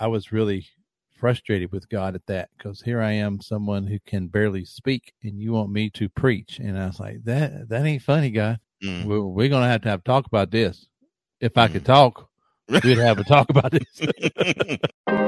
I was really frustrated with God at that because here I am, someone who can barely speak, and you want me to preach, and I was like, that that ain't funny, God. Mm. We're, we're gonna have to have a talk about this. If I could Mm. talk, we'd have a talk about this.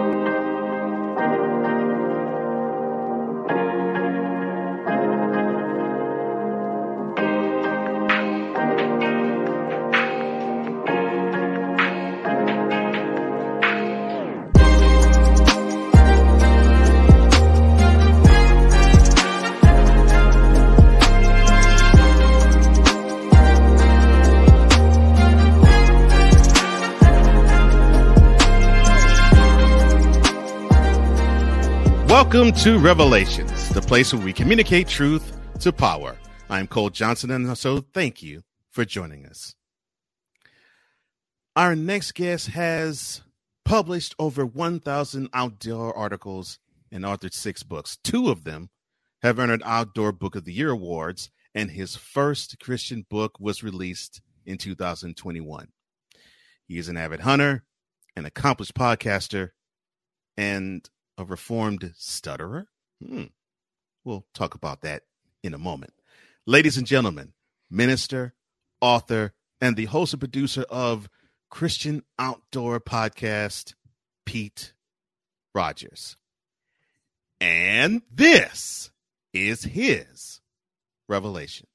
Welcome to Revelations, the place where we communicate truth to power. I'm Cole Johnson, and so thank you for joining us. Our next guest has published over 1,000 outdoor articles and authored six books. Two of them have earned Outdoor Book of the Year awards, and his first Christian book was released in 2021. He is an avid hunter, an accomplished podcaster, and a reformed stutterer? Hmm. We'll talk about that in a moment. Ladies and gentlemen, minister, author, and the host and producer of Christian Outdoor Podcast, Pete Rogers. And this is his revelation.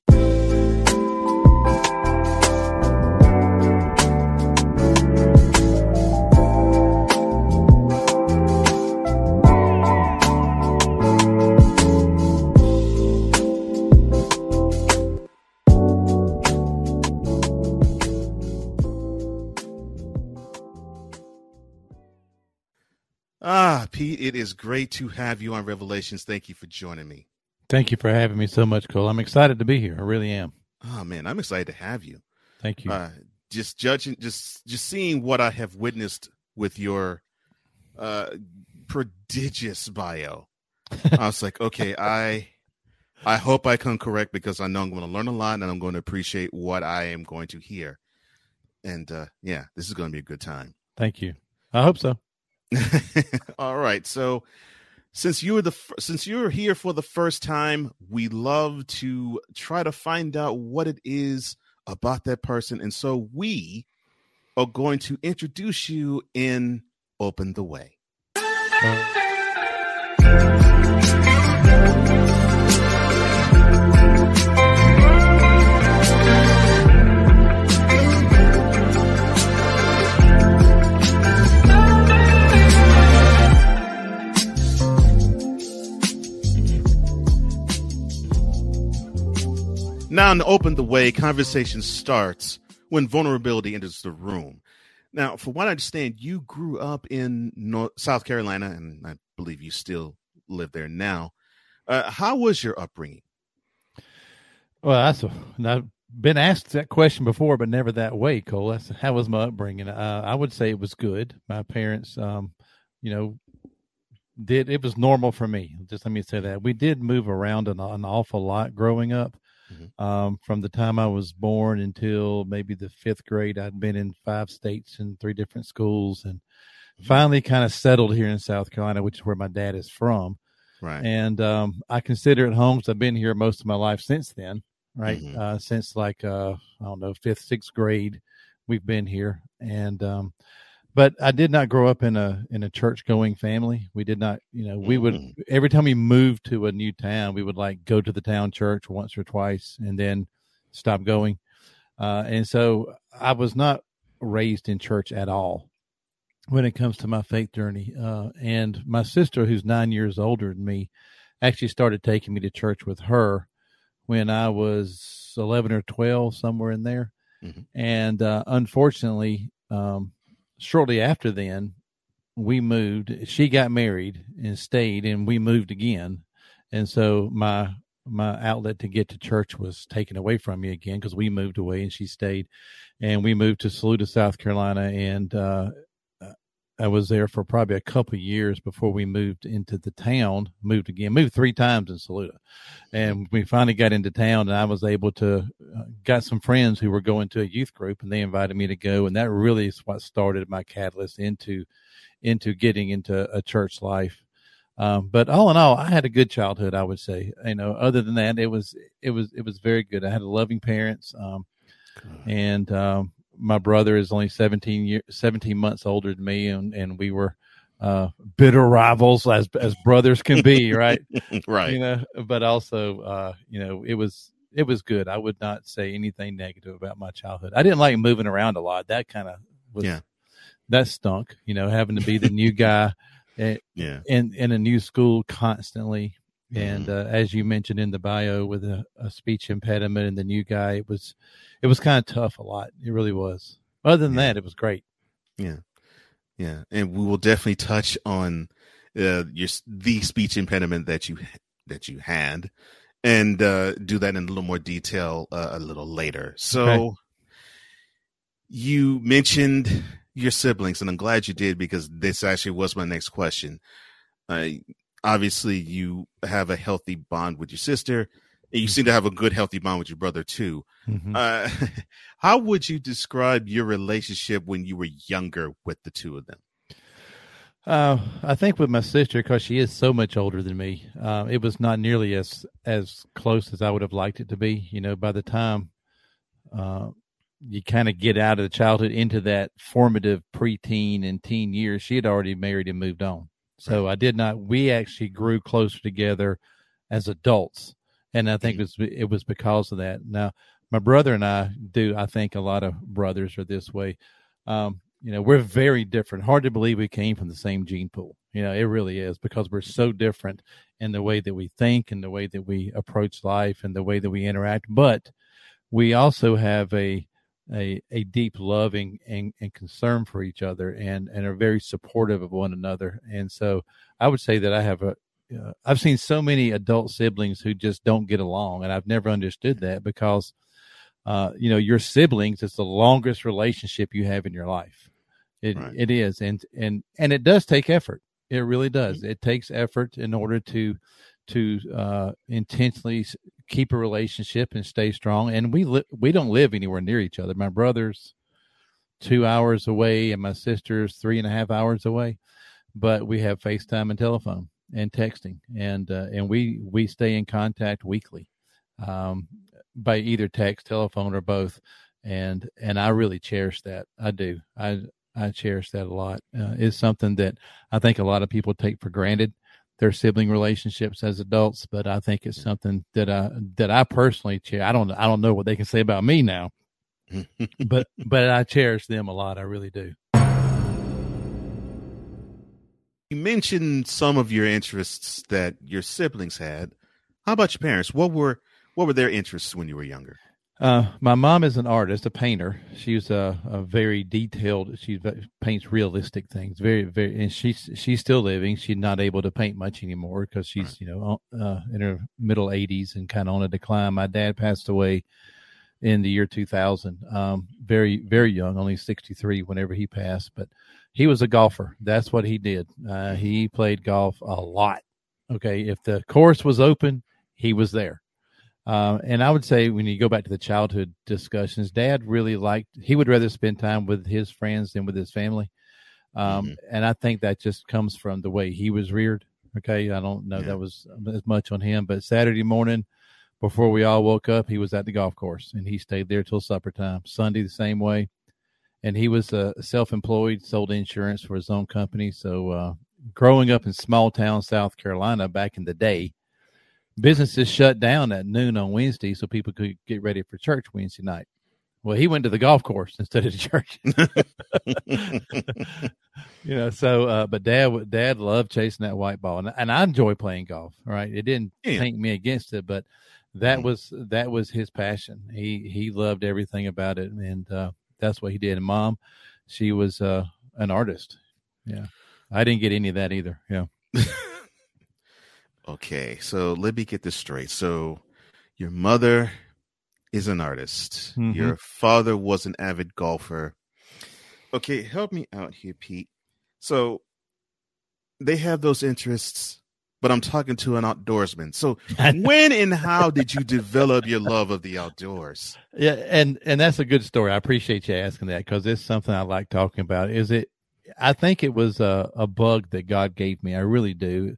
Ah, Pete, it is great to have you on Revelations. Thank you for joining me. Thank you for having me so much, Cole. I'm excited to be here. I really am. Oh man, I'm excited to have you. Thank you. Uh, just judging, just just seeing what I have witnessed with your uh, prodigious bio, I was like, okay, I I hope I come correct because I know I'm going to learn a lot and I'm going to appreciate what I am going to hear. And uh, yeah, this is going to be a good time. Thank you. I hope so. All right. So since you were the since you're here for the first time, we love to try to find out what it is about that person, and so we are going to introduce you in "Open the Way." Now, in Open the Way, conversation starts when vulnerability enters the room. Now, from what I understand, you grew up in North, South Carolina, and I believe you still live there now. Uh, how was your upbringing? Well, that's a, I've been asked that question before, but never that way, Cole. That's how was my upbringing? Uh, I would say it was good. My parents, um, you know, did it was normal for me. Just let me say that we did move around an, an awful lot growing up. Mhm. Um, from the time I was born until maybe the fifth grade, I'd been in five states and three different schools, and finally kind of settled here in South Carolina, which is where my dad is from Right. and um, I consider it home 'cause I've been here most of my life since then, right? Mhm. Uh, since like uh, I don't know fifth, sixth grade, we've been here, and um, but I did not grow up in a in a church going family. We did not, you know, we would Mhm. every time we moved to a new town, we would like go to the town church once or twice, and then stop going. Uh, and so I was not raised in church at all when it comes to my faith journey. Uh, and my sister, who's nine years older than me, actually started taking me to church with her when I was 11 or 12, somewhere in there. Mhm. And uh, unfortunately, um, shortly after then, we moved. She got married and stayed, and we moved again. And so my my outlet to get to church was taken away from me again because we moved away and she stayed, and we moved to Saluda, South Carolina, and uh, I was there for probably a couple of years before we moved into the town. Moved again, moved three times in Saluda, and we finally got into town. And I was able to uh, got some friends who were going to a youth group, and they invited me to go. And that really is what started my catalyst into into getting into a church life. Um, but all in all, I had a good childhood. I would say, you know, other than that, it was it was it was very good. I had loving parents, um, and um, my brother is only 17 years 17 months older than me and and we were uh, bitter rivals as as brothers can be right? Right. You know but also uh, you know it was it was good. I would not say anything negative about my childhood. I didn't like moving around a lot. That kind of was Yeah. that stunk you know having to be the new guy in, yeah. in in a new school constantly and Mhm. uh, as you mentioned in the bio with a, a speech impediment and the new guy it was it was kind of tough a lot. It really was. Other than Yeah. that it was great. Yeah. Yeah. And we will definitely touch on uh your the speech impediment that you that you had and uh do that in a little more detail uh, a little later. So Okay. you mentioned your siblings and i'm glad you did because this actually was my next question. Uh, obviously you have a healthy bond with your sister and you seem to have a good healthy bond with your brother too Mhm. uh, how would you describe your relationship when you were younger with the two of them Uh, I think with my sister, because she is so much older than me, uh, it was not nearly as as close as I would have liked it to be. You know, by the time uh, you kind of get out of the childhood into that formative preteen and teen years, she had already married and moved on. So I did not. We actually grew closer together as adults, and I think it was it was because of that. Now, my brother and I do. I think a lot of brothers are this way. Um, you know, we're very different. Hard to believe we came from the same gene pool. You know, it really is because we're so different in the way that we think and the way that we approach life and the way that we interact. But we also have a a, a deep loving and, and concern for each other and, and are very supportive of one another. And so I would say that I have a, uh, I've seen so many adult siblings who just don't get along. And I've never understood that because, uh, you know, your siblings is the longest relationship you have in your life. It, Right. it is. And, and, and it does take effort. It really does. It takes effort in order to, to, uh, intentionally keep a relationship and stay strong. And we li- we don't live anywhere near each other. My brother's two hours away, and my sister's three and a half hours away. But we have FaceTime and telephone and texting, and uh, and we we stay in contact weekly, um, by either text, telephone, or both. And and I really cherish that. I do. I I cherish that a lot. Uh, it's something that I think a lot of people take for granted their sibling relationships as adults, but I think it's something that I that I personally cherish. I don't I don't know what they can say about me now, but but I cherish them a lot. I really do. you mentioned some of your interests that your siblings had how about your parents what were what were their interests when you were younger Uh, my mom is an artist, a painter. She's a, a very detailed. She paints realistic things. Very, very, and she's she's still living. She's not able to paint much anymore because she's Right. you know uh, in her middle eighties and kind of on a decline. My dad passed away in the year two thousand. Um, very, very young, only sixty three whenever he passed. But he was a golfer. That's what he did. Uh, he played golf a lot. Okay, if the course was open, he was there. Uh, and I would say when you go back to the childhood discussions, Dad really liked. He would rather spend time with his friends than with his family, um, Mhm. and I think that just comes from the way he was reared. Okay, I don't know Yeah. that was as much on him, but Saturday morning before we all woke up, he was at the golf course and he stayed there till supper time. Sunday the same way, and he was uh, self-employed, sold insurance for his own company. So, uh, growing up in small town South Carolina back in the day, businesses shut down at noon on Wednesday so people could get ready for church Wednesday night. Well, he went to the golf course instead of the church. you know, so uh, but dad dad loved chasing that white ball and, and I enjoy playing golf. Right, It didn't Yeah. paint me against it, but that Mhm. was that was his passion. He he loved everything about it and uh, that's what he did. And mom, she was uh, an artist. Yeah. I didn't get any of that either. Yeah. okay so let me get this straight so your mother is an artist Mhm. your father was an avid golfer okay help me out here pete so they have those interests but i'm talking to an outdoorsman so when and how did you develop your love of the outdoors Yeah, and and that's a good story. I appreciate you asking that because it's something I like talking about. Is it I think it was a, a bug that God gave me. I really do.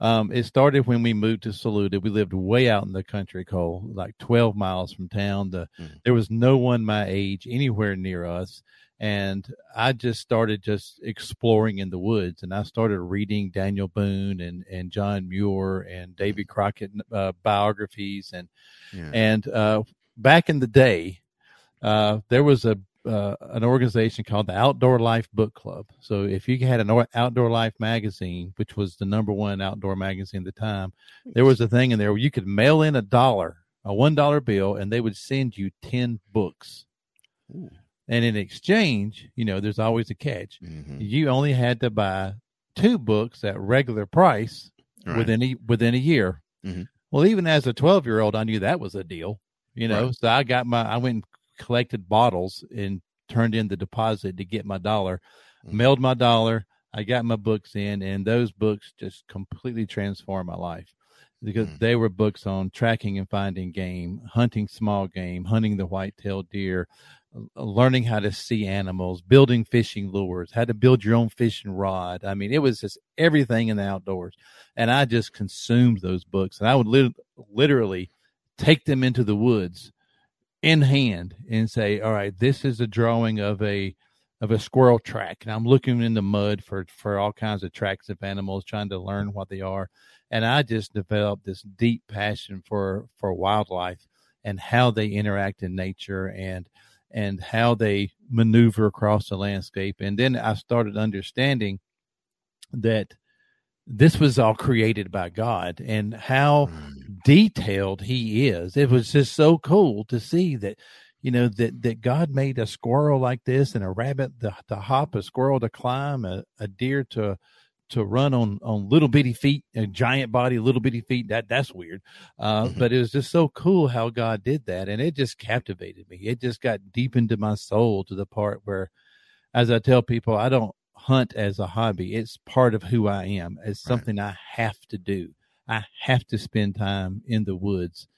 Um, it started when we moved to Saluda. We lived way out in the country, Cole, like 12 miles from town. The, mm. There was no one my age anywhere near us. And I just started just exploring in the woods. And I started reading Daniel Boone and, and John Muir and David mm. Crockett uh, biographies. And, yeah. and uh, back in the day, uh, there was a uh, an organization called the Outdoor Life Book Club. So if you had an Outdoor Life magazine, which was the number one outdoor magazine at the time, there was a thing in there where you could mail in a dollar, a one dollar bill, and they would send you ten books. Ooh. And in exchange, you know, there's always a catch. Mm-hmm. You only had to buy two books at regular price right. within a within a year. Mm-hmm. Well, even as a 12 year old, I knew that was a deal. You know, right. so I got my I went collected bottles and turned in the deposit to get my dollar, mm-hmm. mailed my dollar. I got my books in, and those books just completely transformed my life because mm-hmm. they were books on tracking and finding game, hunting small game, hunting the white-tailed deer, learning how to see animals, building fishing lures, how to build your own fishing rod. I mean, it was just everything in the outdoors. And I just consumed those books. And I would li- literally take them into the woods in hand and say, all right, this is a drawing of a of a squirrel track, and I'm looking in the mud for for all kinds of tracks of animals, trying to learn what they are. And I just developed this deep passion for for wildlife and how they interact in nature and and how they maneuver across the landscape. And then I started understanding that this was all created by God and how mm. Detailed he is. It was just so cool to see that, you know, that, that God made a squirrel like this and a rabbit to, to hop, a squirrel to climb, a, a deer to, to run on, on little bitty feet, a giant body, little bitty feet. That that's weird. Uh, mm-hmm. but it was just so cool how God did that. And it just captivated me. It just got deep into my soul to the part where, as I tell people, I don't, hunt as a hobby. It's part of who I am. It's something. I have to do. I have to spend time in the woods.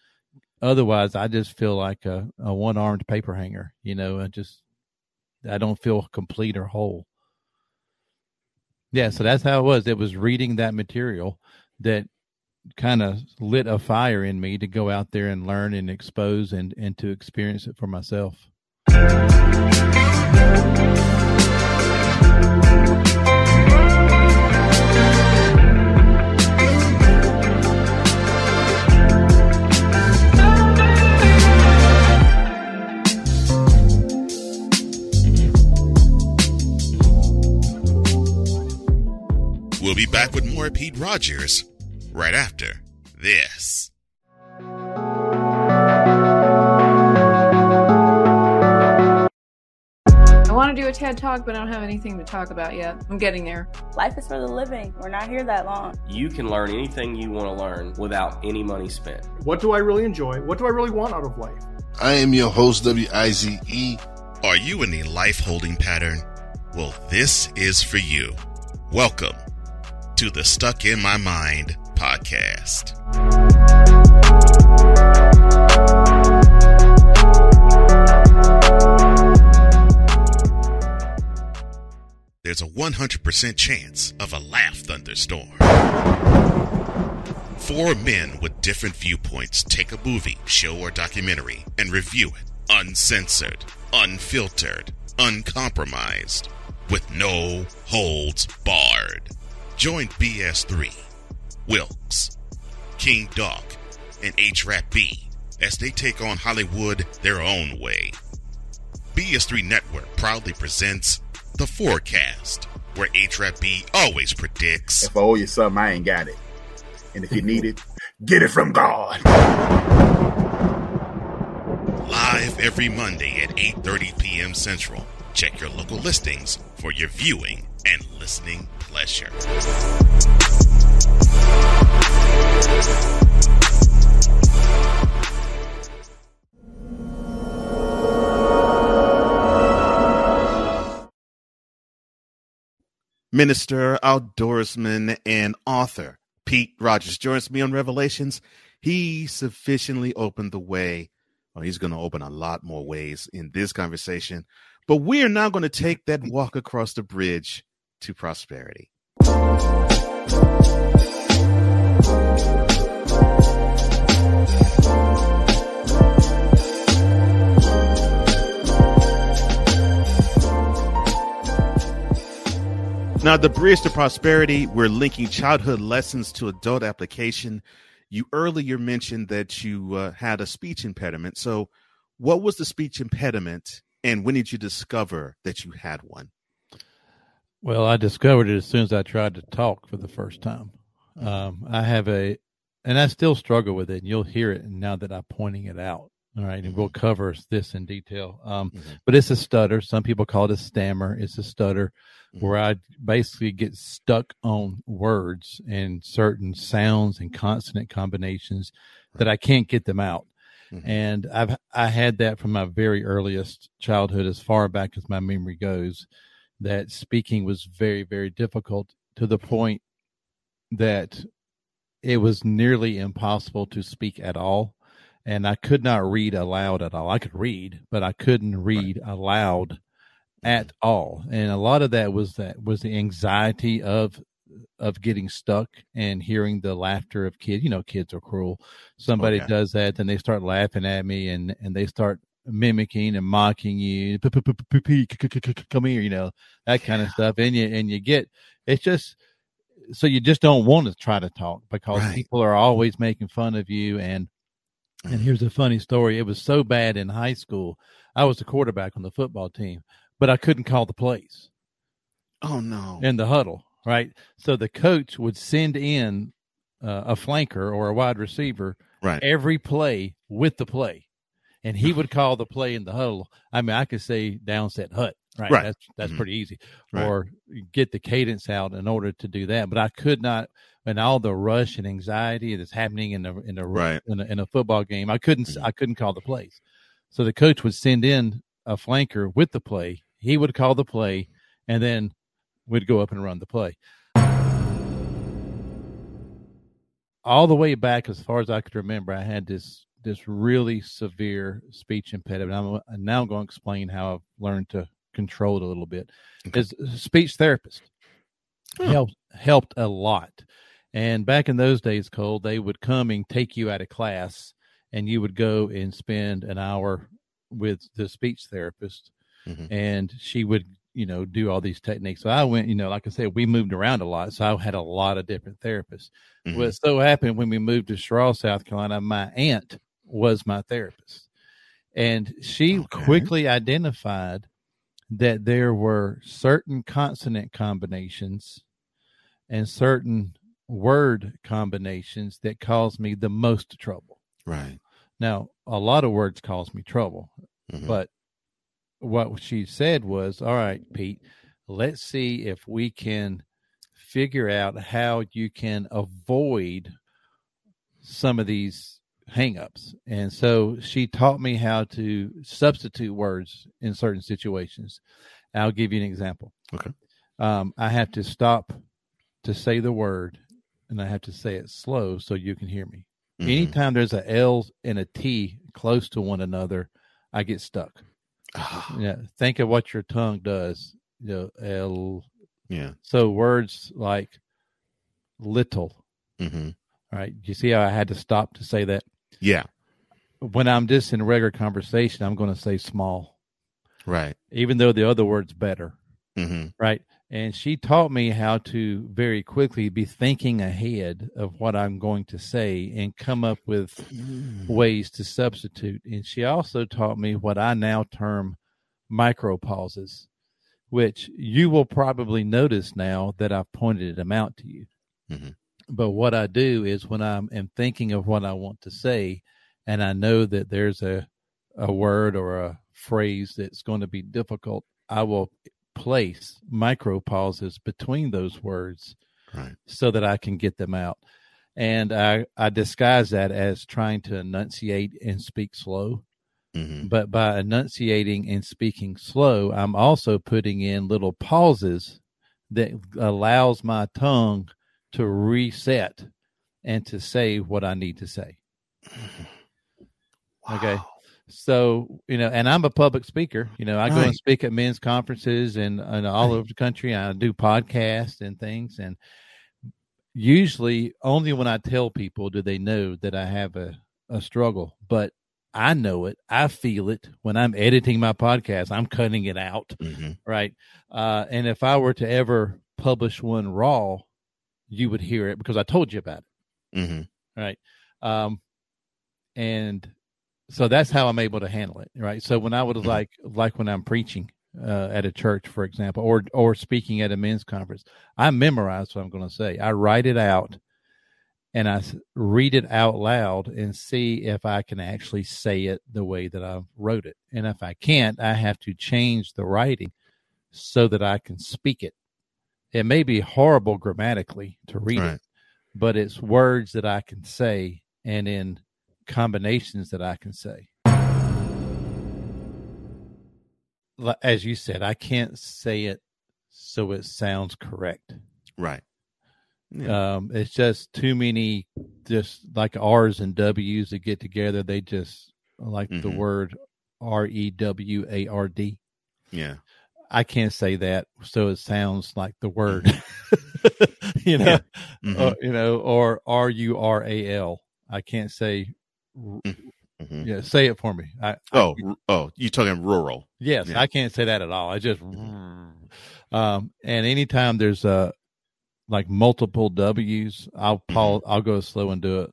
Otherwise, I just feel like a, a one armed paper hanger. You know, I just I don't feel complete or whole. Yeah, so that's how it was. It was reading that material that kind of lit a fire in me to go out there and learn and expose and and to experience it for myself. We'll be back with more Pete Rogers right after this. I want to do a TED talk, but I don't have anything to talk about yet. I'm getting there. Life is for the living. We're not here that long. You can learn anything you want to learn without any money spent. What do I really enjoy? What do I really want out of life? I am your host, W-I-Z-E. Are you in a life holding pattern? Well, this is for you. Welcome to the Stuck in My Mind podcast. There's a 100% chance of a laugh thunderstorm. Four men with different viewpoints take a movie, show, or documentary and review it uncensored, unfiltered, uncompromised, with no holds barred. Join BS3, Wilkes, King Dog, and H Rap B as they take on Hollywood their own way. BS3 Network proudly presents The Forecast, where H Rap B always predicts If I owe you something, I ain't got it. And if you need it, get it from God. Live every Monday at 8:30 p.m. Central. Check your local listings for your viewing and listening pleasure. Minister, outdoorsman, and author Pete Rogers joins me on Revelations. He sufficiently opened the way. Well, he's going to open a lot more ways in this conversation. But we are now going to take that walk across the bridge to prosperity. Now, the bridge to prosperity, we're linking childhood lessons to adult application. You earlier mentioned that you uh, had a speech impediment. So, what was the speech impediment, and when did you discover that you had one? Well, I discovered it as soon as I tried to talk for the first time. Um, I have a, and I still struggle with it, and you'll hear it now that I'm pointing it out. All right, and we'll cover this in detail. Um, Mhm. But it's a stutter. Some people call it a stammer. It's a stutter where I basically get stuck on words and certain sounds and consonant combinations that I can't get them out. Mhm. And I've I had that from my very earliest childhood, as far back as my memory goes. That speaking was very very difficult to the point that it was nearly impossible to speak at all. And I could not read aloud at all. I could read, but I couldn't read aloud at all. And a lot of that was that was the anxiety of of getting stuck and hearing the laughter of kids. You know, kids are cruel. Oh, Somebody yeah. does that, then they start laughing at me and and they start mimicking and mocking you. Come here, you know, that kind of stuff. And you and you get it's just so you just don't want to try to talk because Right. people are always making fun of you and and mm-hmm. here's a funny story. It was so bad in high school. I was the quarterback on the football team, but I couldn't call the plays Oh no! in the huddle, right? So the coach would send in uh, a flanker or a wide receiver right. every play with the play, and he would call the play in the huddle. I mean, I could say downset hut, right? Right. That's that's Mhm. pretty easy, Right. or get the cadence out in order to do that. But I could not, and all the rush and anxiety that's happening in the in a Right. in a, in a football game, I couldn't Mhm. I couldn't call the plays. So the coach would send in a flanker with the play. He would call the play, and then we'd go up and run the play. All the way back, as far as I could remember, I had this this really severe speech impediment. I'm, now going to explain how I've learned to control it a little bit. Okay. As a speech therapist Huh. helped helped a lot. And back in those days, Cole, they would come and take you out of class, and you would go and spend an hour with the speech therapist, Mhm. and she would, you know, do all these techniques. So I went, you know, like I said, we moved around a lot, so I had a lot of different therapists. Mhm. Well, it so happened when we moved to Straw, South Carolina, my aunt was my therapist, and she Okay. quickly identified that there were certain consonant combinations and certain word combinations that caused me the most trouble. Right. Now, a lot of words cause me trouble, Mhm. but what she said was, "All right, Pete, let's see if we can figure out how you can avoid some of these hangups." And so she taught me how to substitute words in certain situations. I'll give you an example. Okay. Um, I have to stop to say the word, and I have to say it slow so you can hear me. Mhm. Anytime there's a L and a T close to one another, I get stuck. Ah, Yeah, think of what your tongue does. You know, L. yeah. So words like little. hmm Right? You see how I had to stop to say that. Yeah. When I'm just in regular conversation, I'm going to say small, Right. even though the other word's better. hmm Right? And she taught me how to very quickly be thinking ahead of what I'm going to say and come up with ways to substitute. And she also taught me what I now term micro pauses, which you will probably notice now that I've pointed them out to you. Mhm. But what I do is when I'm am thinking of what I want to say, and I know that there's a a word or a phrase that's going to be difficult, I will place micro pauses between those words Right. so that I can get them out. And I, I disguise that as trying to enunciate and speak slow. hmm But by enunciating and speaking slow, I'm also putting in little pauses that allows my tongue to reset and to say what I need to say. Okay. So you know, and I'm a public speaker. You know, I go and speak at men's conferences and, and all over the country. I do podcasts and things, and usually only when I tell people do they know that I have a a struggle. But I know it. I feel it when I'm editing my podcast. I'm cutting it out, Mhm. right? Uh, and if I were to ever publish one raw, you would hear it because I told you about it Mhm. right um and so that's how i'm able to handle it right? So when i would Mhm. like like when i'm preaching uh, at a church for example or or speaking at a men's conference i memorize what i'm going to say. I write it out and I read it out loud and see if i can actually say it the way that i wrote it. And if i can't i have to change the writing so that i can speak it. It may be horrible grammatically to read it but it's words that I can say and in combinations that I can say. As you said, I can't say it so it sounds correct. Right. Yeah. Um, it's just too many, just like R's and W's that get together. They just like the Mhm. word R E W A R D. yeah. I can't say that so it sounds like the word, you know, Mhm. uh, you know, or R U R A L. I can't say. R- Mhm. Yeah, say it for me. I, I- Oh, r- oh, you talking rural? yes, yeah. I can't say that at all. I just, um, and anytime there's uh like multiple W's, I'll Mm-hmm. I'll go slow and do it.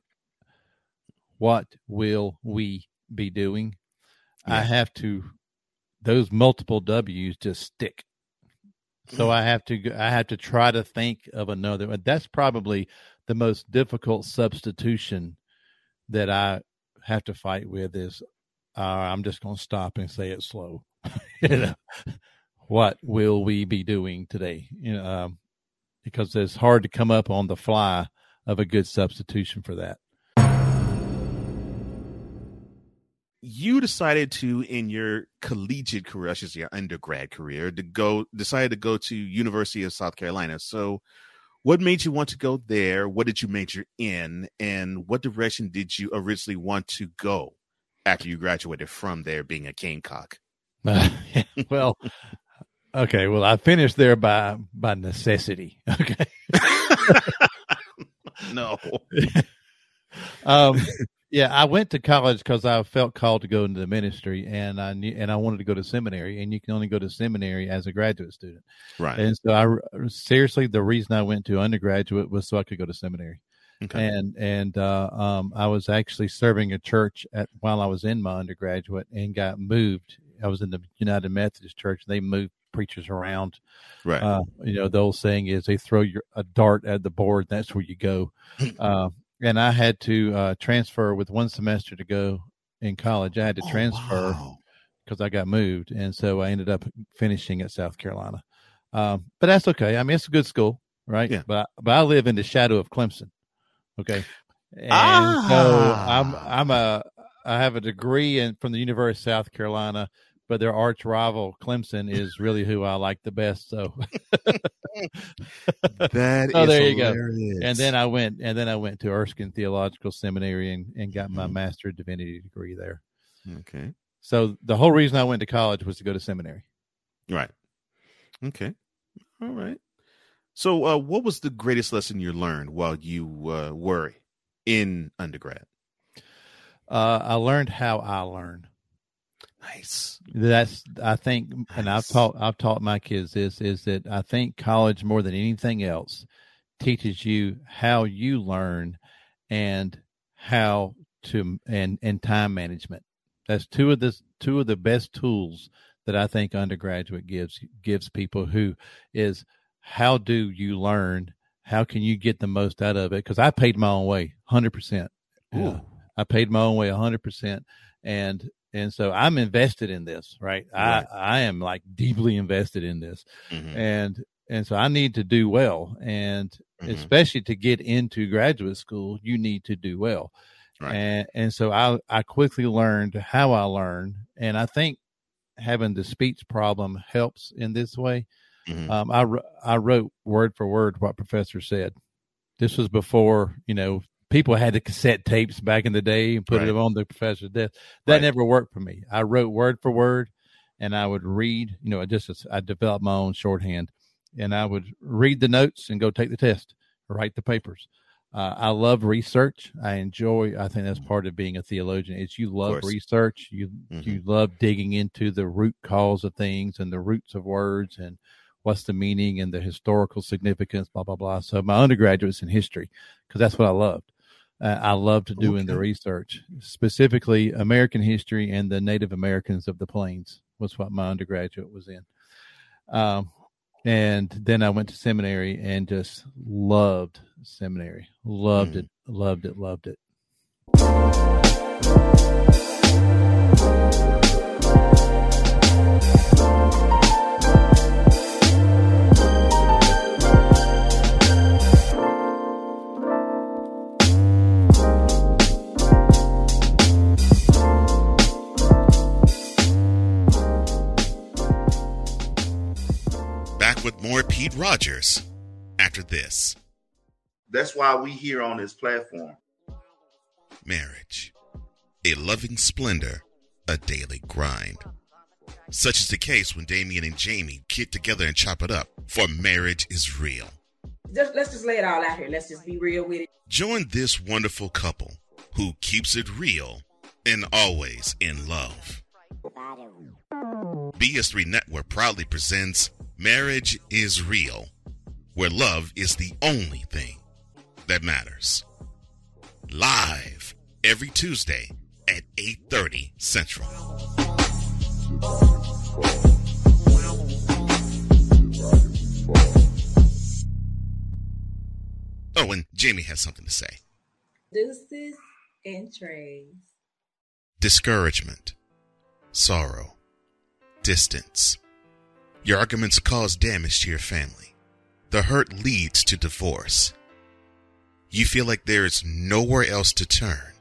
What will we be doing? I have to. Those multiple W's just stick. So I have to I have to try to think of another. but That's probably the most difficult substitution that I have to fight with is uh, I'm just going to stop and say it slow. you know, what will we be doing today? You know, um, because it's hard to come up on the fly of a good substitution for that. you decided to in your collegiate career, I should say your undergrad career, to go decided to go to University of South Carolina. So what made you want to go there? What did you major in? And what direction did you originally want to go after you graduated from there being a Gamecock? well, okay. Well, I finished there by by necessity. Okay. no. um, yeah, I went to college because I felt called to go into the ministry, and I knew, and I wanted to go to seminary, and you can only go to seminary as a graduate student. Right. And so, I seriously, the reason I went to undergraduate was so I could go to seminary. Okay. And and uh, um, I was actually serving a church at while I was in my undergraduate, and got moved. I was in the United Methodist Church. They moved preachers around. right. Uh, you know, the old saying is they throw your a dart at the board. That's where you go. uh, and I had to uh, transfer with one semester to go in college. I had to Oh, transfer wow. because I got moved, and so I ended up finishing at South Carolina. Um, but that's okay. I mean, it's a good school, right? Yeah. But I, but I live in the shadow of Clemson. Okay. And Ah. so I'm I'm a I have a degree in from the University of South Carolina, but their arch rival Clemson is really who I like the best. So That Oh, is there you go. and then I went and then I went to Erskine Theological Seminary and, and got my Mhm. master of divinity degree there. Okay. So the whole reason I went to college was to go to seminary. Right. Okay. All right. So, uh, what was the greatest lesson you learned while you uh, were in undergrad? Uh, I learned how I learn. Nice. That's I think, and I've taught I've taught my kids this is that I think college more than anything else teaches you how you learn and how to and and time management. That's two of the two of the best tools that I think undergraduate gives gives people who is how do you learn? How can you get the most out of it? Because I paid my own way, hundred percent. Ooh. I paid my own way hundred percent, and and so I'm invested in this, right? Right. I I am like deeply invested in this, Mhm. and and so I need to do well, and Mhm. especially to get into graduate school, you need to do well, Right. and and so I I quickly learned how I learned, and I think having the speech problem helps in this way. Mhm. Um, I I wrote word for word what professor said. This was before you know people had the cassette tapes back in the day and put Right. it on the professor's desk. That Right. never worked for me. I wrote word for word, and I would read. You know, I just I developed my own shorthand, and I would read the notes and go take the test, write the papers. Uh, I love research. I enjoy. I think that's part of being a theologian. Is you love research. You Mhm. you love digging into the root cause of things and the roots of words and what's the meaning and the historical significance. Blah blah blah. So my undergraduate's in history because that's what I loved. Uh, I love to do Okay. In the research, specifically American history and the Native Americans of the Plains was what my undergraduate was in. Um, and then I went to seminary and just loved seminary. Loved Mm. it. Loved it. Loved it. Back with more Pete Rogers after this. That's why we here on this platform. Marriage. A loving splendor, a daily grind. Such is the case when Damien and Jamie get together and chop it up, for marriage is real. Just let's just lay it all out here. Let's just be real with it. Join this wonderful couple who keeps it real and always in love. BS3 Network proudly presents Marriage is Real, where love is the only thing that matters. Live every Tuesday at 8:30 Central. Oh, and Jamie has something to say. Deuces and trays. discouragement, sorrow, distance. Your arguments cause damage to your family. The hurt leads to divorce. You feel like there is nowhere else to turn.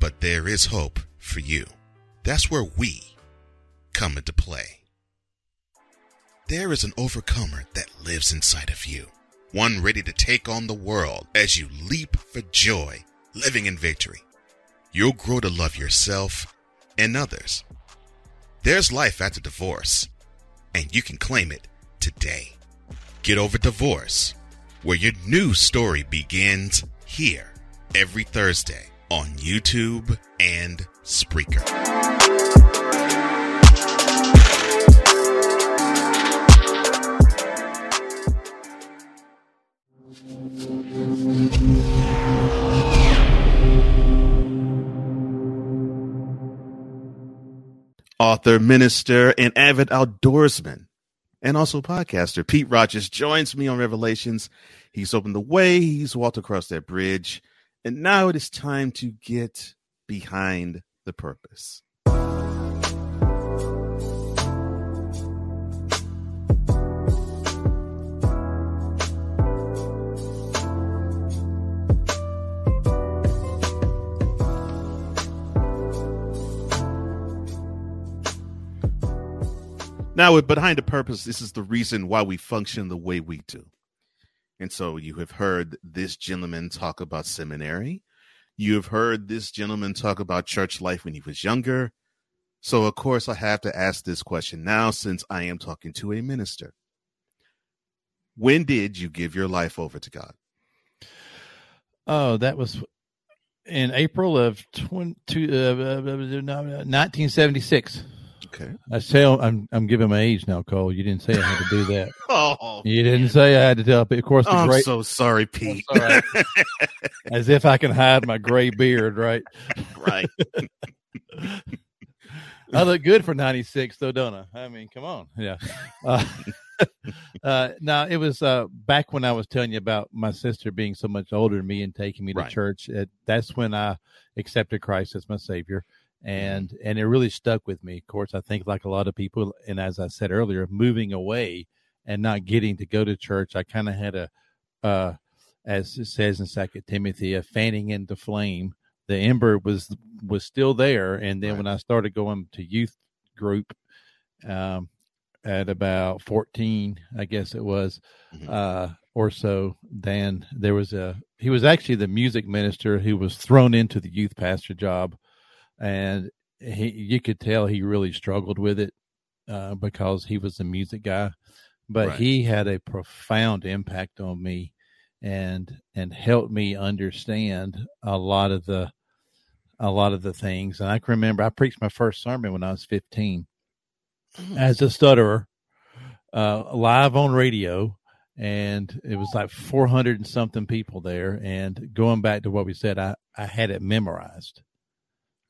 But there is hope for you. That's where we come into play. There is an overcomer that lives inside of you, one ready to take on the world as you leap for joy, living in victory you'll grow to love yourself and others. There's life after divorce, and you can claim it today. Get over divorce, where your new story begins here every Thursday on YouTube and Spreaker. Author, minister, and avid outdoorsman, and also podcaster. Pete Rogers joins me on Revelations. He's opened the way, he's walked across that bridge, and now it is time to get behind the purpose. Now, behind the purpose, this is the reason why we function the way we do. And so you have heard this gentleman talk about seminary. You have heard this gentleman talk about church life when he was younger. So, of course, I have to ask this question now since I am talking to a minister. When did you give your life over to God? Oh, that was in April of 20, uh, uh, uh, uh 1976. Okay. I say I'm I'm giving my age now, Cole. You didn't say I had to do that. Oh, You didn't say I had to tell. Of course, the I'm great, so sorry, Pete. right. as if I can hide my gray beard, right? right. I look good for 96, though, don't I? I mean, come on. Yeah. Uh, uh, now, it was uh, back when I was telling you about my sister being so much older than me and taking me to church. It, that's when I accepted Christ as my Savior. Mm-hmm. And and it really stuck with me. Of course, I think like a lot of people, and as I said earlier, moving away and not getting to go to church, I kind of had a, uh, as it says in Second Timothy, a fanning into flame. The ember was was still there, and then Right. when I started going to youth group, um, at about fourteen, I guess it was, Mhm. uh, or so, then there was a he was actually the music minister who was thrown into the youth pastor job, and he you could tell he really struggled with it uh, because he was a music guy, but Right. he had a profound impact on me, and and helped me understand a lot of the a lot of the things. And I can remember I preached my first sermon when I was fifteen as a stutterer, uh, live on radio, and it was like 400 and something people there. And going back to what we said, I, I had it memorized.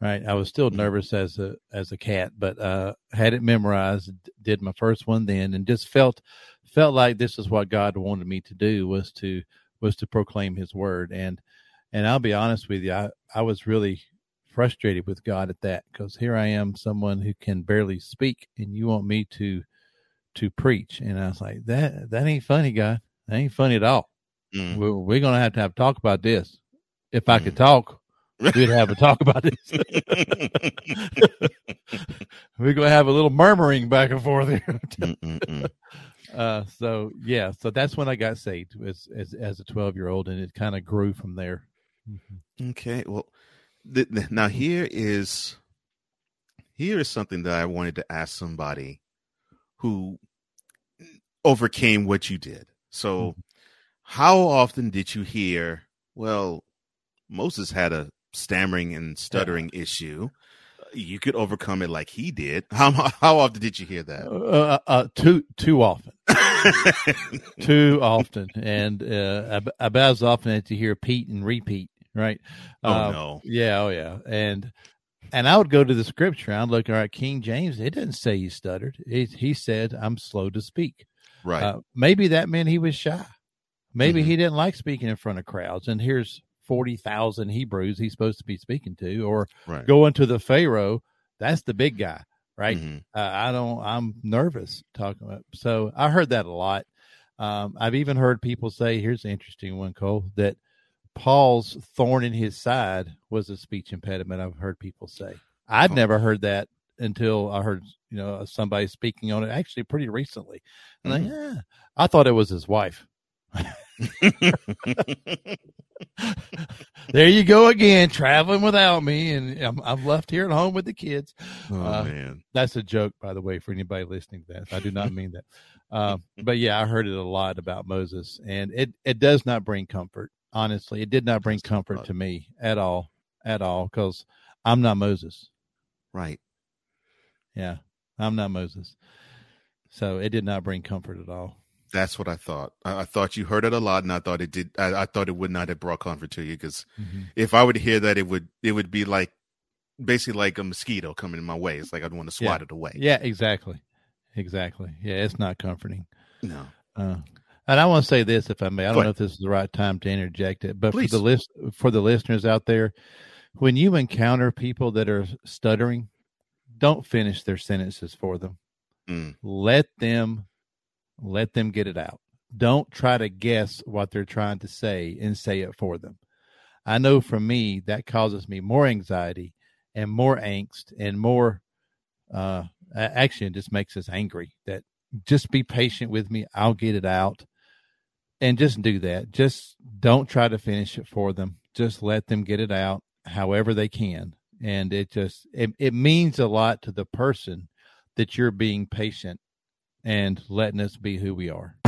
Right, I was still nervous as a as a cat, but uh, had it memorized. Did my first one then, and just felt felt like this is what God wanted me to do was to was to proclaim His word. And and I'll be honest with you, I I was really frustrated with God at that because here I am, someone who can barely speak, and you want me to to preach, and I was like, that that ain't funny, God. That ain't funny at all. Mm. We're, we're gonna have to have talk about this. If I could talk, we'd have a talk about this. we're gonna have a little murmuring back and forth here. Uh, so yeah, so that's when I got saved as as, as a twelve year old, and it kind of grew from there. Okay. Well, th- th- now here is here is something that I wanted to ask somebody who overcame what you did. So, how often did you hear? Well, Moses had a stammering and stuttering issue. You could overcome it like he did. How how often did you hear that? Uh, uh, too too often, too often, and uh, ab- about as often as you hear Pete and repeat, right? Oh, Uh, no. yeah, oh yeah, and and I would go to the scripture. I'd look all right, King James. It didn't say he stuttered. He he said, "I'm slow to speak." Right. Uh, maybe that meant he was shy. Maybe Mhm. he didn't like speaking in front of crowds. And here's forty thousand Hebrews he's supposed to be speaking to, or Right. going to the Pharaoh. That's the big guy, right? Mhm. Uh, I don't. I'm nervous talking about. So I heard that a lot. Um, I've even heard people say, "Here's an interesting one, Cole." That Paul's thorn in his side was a speech impediment. I've heard people say. I'd Oh. never heard that until I heard you know somebody speaking on it actually pretty recently. And Mhm. like, yeah, I thought it was his wife. there you go again, traveling without me, and I'm, I'm left here at home with the kids. Oh, Uh, man. That's a joke, by the way, for anybody listening to that. I do not mean that. Um, but yeah, I heard it a lot about Moses, and it it does not bring comfort. Honestly, it did not bring comfort to me at all, at all, because I'm not Moses. Right. Yeah, I'm not Moses. So it did not bring comfort at all. That's what I thought. I, I thought you heard it a lot, and I thought it did. I, I thought it would not have brought comfort to you because Mhm. if I would hear that, it would it would be like basically like a mosquito coming in my way. It's like I'd want to swat yeah. it away. Yeah, exactly, exactly. Yeah, it's not comforting. No. Uh, and I want to say this, if I may. I Go don't know if this is the right time to interject it, but Please. for the list for the listeners out there, when you encounter people that are stuttering, don't finish their sentences for them. Mm. Let them let them get it out. Don't try to guess what they're trying to say and say it for them. I know for me that causes me more anxiety and more angst and more uh a- actually it just makes us angry that just be patient with me. I'll get it out. And just do that. Just don't try to finish it for them. Just let them get it out however they can. And it just it, it means a lot to the person that you're being patient and letting us be who we are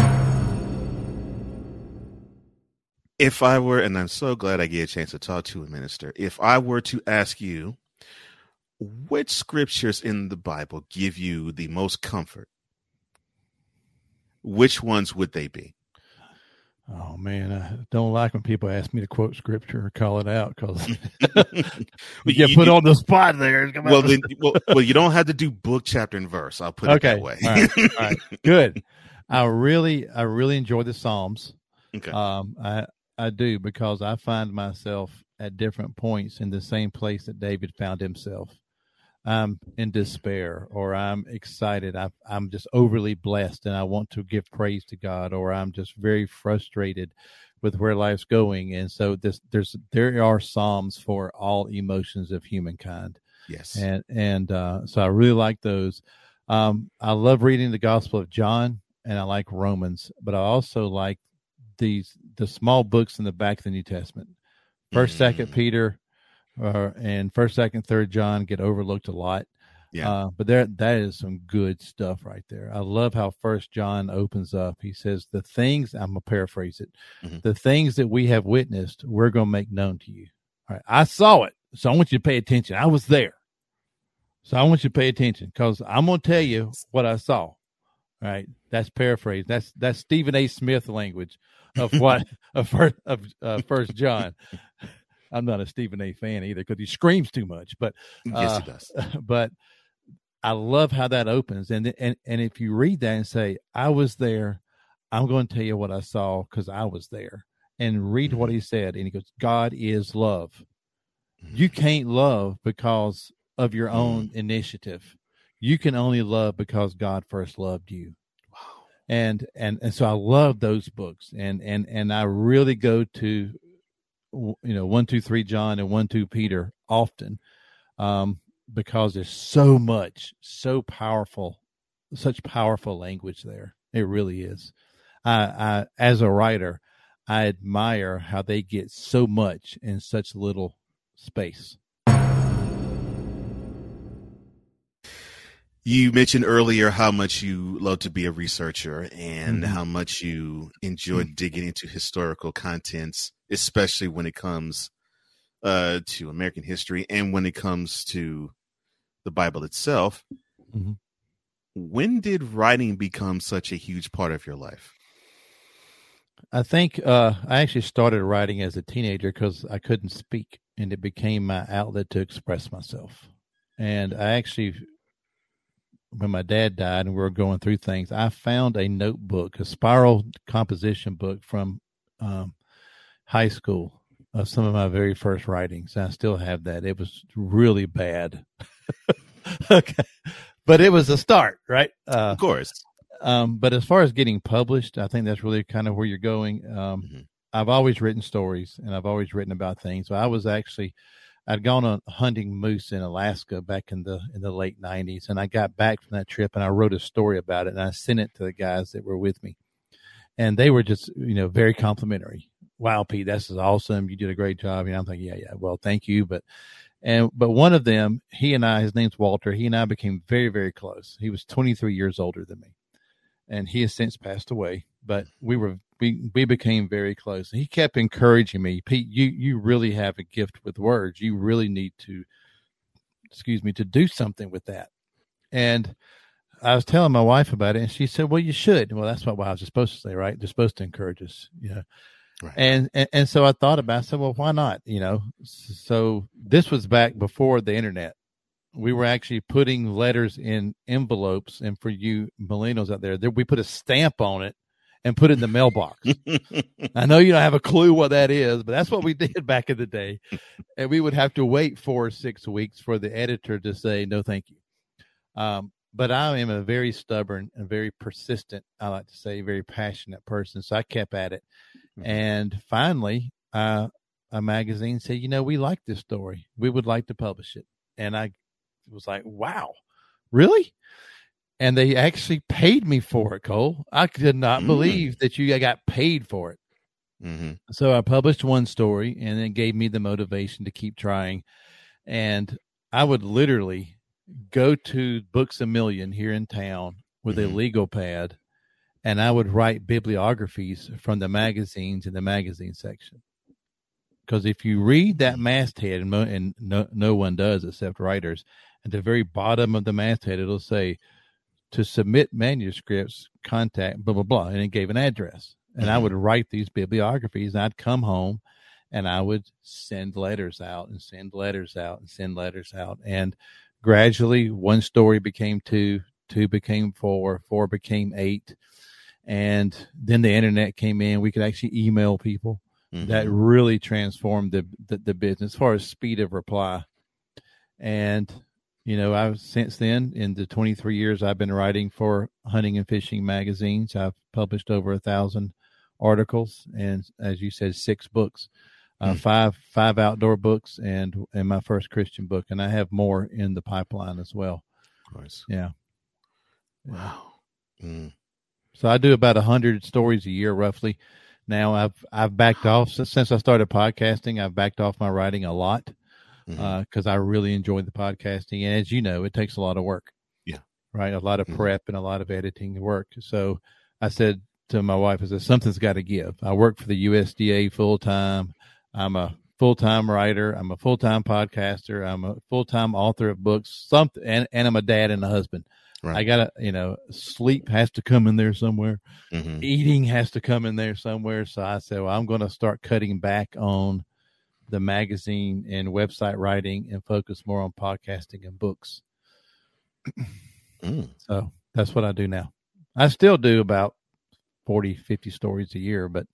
If I were, and I'm so glad I get a chance to talk to a minister. If I were to ask you, which scriptures in the Bible give you the most comfort? Which ones would they be? Oh man i don't like when people ask me to quote scripture or call it out because we get You- put you- on the spot there well, then, well, well, you don't have to do book, chapter, and verse. I'll put it okay that way. all right, all right. good i really i really enjoy the psalms Okay. um i i do because i find myself at different points in the same place that david found himself i'm in despair or i'm excited I, i'm just overly blessed and i want to give praise to god or i'm just very frustrated with where life's going and so this there's there are psalms for all emotions of humankind yes. and and uh, so I really like those. Um, I love reading the Gospel of John, and I like Romans, but I also like these the small books in the back of the New Testament. First, Second Mm. Peter, uh, and First, Second, Third John get overlooked a lot. Yeah. Uh, but there, that is some good stuff right there. I love how First John opens up. He says, "The things I'm gonna paraphrase it. Mhm. The things that we have witnessed, we're gonna make known to you. All right, I saw it, so I want you to pay attention. I was there, so I want you to pay attention because I'm gonna tell you what I saw. All right, that's paraphrase. That's that's Stephen A. Smith language of what of first of uh, First John. I'm not a Stephen A. fan either because he screams too much, but yes, uh, he does. but I love how that opens. And and and if you read that and say, "I was there," I'm going to tell you what I saw because I was there. And read what mm-hmm. he said, and he goes, "God is love. You mm-hmm. can't love because of your own mm. initiative. You can only love because God first loved you." And and and so I love those books, and and and I really go to you know one two three john and one two peter often um because there's so much so powerful such powerful language there. It really is. I i as a writer i admire how they get so much in such little space. You mentioned earlier how much you love to be a researcher and Mhm. how much you enjoy digging into historical contents, especially when it comes uh, to American history and when it comes to the Bible itself. Mhm. When did writing become such a huge part of your life? I think uh, I actually started writing as a teenager because I couldn't speak, and it became my outlet to express myself. And I actually, when my dad died and we were going through things, I found a notebook, a spiral composition book from um, high school of some of my very first writings. I still have that. It was really bad. okay. But it was a start, right? Uh, Of course. um, but as far as getting published, I think that's really kind of where you're going. Um, Mhm. I've always written stories and I've always written about things. So I was actually, I'd gone on hunting moose in Alaska back in the in the late '90s, and I got back from that trip and I wrote a story about it and I sent it to the guys that were with me, and they were just you know very complimentary. Wow, Pete, this is awesome. You did a great job. And I'm thinking, yeah, yeah, well, thank you, but and but one of them, he and I, his name's Walter. He and I became very very close. He was 23 years older than me and he has since passed away. But we were we we became very close. He kept encouraging me, Pete. You you really have a gift with words. You really need to, excuse me, to do something with that. And I was telling my wife about it, and she said, "Well, you should." Well, that's what I was supposed to say, right? They're supposed to encourage us, you know. Right. And, and and so I thought about. it. I said, "Well, why not?" You know. So this was back before the internet we were actually putting letters in envelopes and for you millennials out there, there we put a stamp on it and put it in the mailbox i know you don't have a clue what that is but that's what we did back in the day and we would have to wait four or six weeks for the editor to say no thank you um, but i am a very stubborn and very persistent i like to say very passionate person so i kept at it and finally uh, a magazine said you know we like this story we would like to publish it and i was like, wow, really? And they actually paid me for it, Cole. I could not Mm. believe that you got paid for it. hmm So I published one story and it gave me the motivation to keep trying. And I would literally go to Books a Million here in town with a Mhm. legal pad and I would write bibliographies from the magazines in the magazine section. Because if you read that masthead, and, mo- and no, no one does except writers, at the very bottom of the masthead, it'll say to submit manuscripts, contact blah blah blah, and it gave an address. And I Mhm. would write these bibliographies, and I'd come home, and I would send letters out, and send letters out, and send letters out, and gradually, one story became two, two became four, four became eight, and then the internet came in. We could actually email people. That Mm-hmm. really transformed the, the the business as far as speed of reply, and you know, I've since then in the 23 years I've been writing for hunting and fishing magazines, I've published over a thousand articles and, as you said, six books, uh, Hmm. five five outdoor books, and and my first Christian book, and I have more in the pipeline as well. Course. Yeah. Wow. Mm. So I do about a hundred stories a year, roughly. now. I've I've backed off since, since I started podcasting. I've backed off my writing a lot because I really enjoy the podcasting. And as you know, it takes a lot of work. Yeah. Right. A lot of Mhm. prep and a lot of editing work. So I said to my wife, I said, something's got to give. I work for the USDA full time. I'm a full time writer. I'm a full time podcaster. I'm a full time author of books, something, and, and I'm a dad and a husband. Right. I gotta, you know, sleep has to come in there somewhere. Mhm. Eating has to come in there somewhere. So I said, well, I'm going to start cutting back on the magazine and website writing and focus more on podcasting and books. Mm. So that's what I do now. I still do about 40, 50 stories a year, but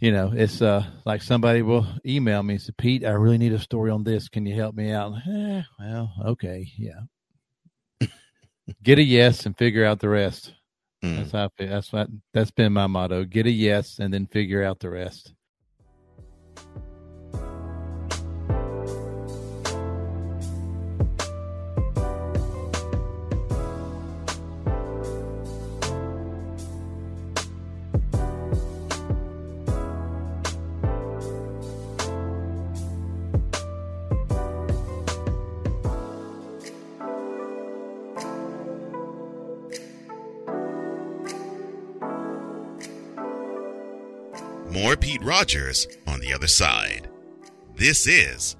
you know, it's uh like somebody will email me and say, Pete, I really need a story on this. Can you help me out? Eh, well, okay, yeah. Get a yes and figure out the rest. Mm. That's how I feel. That's what that's been my motto. Get a yes and then figure out the rest. More Pete Rogers on the other side. This is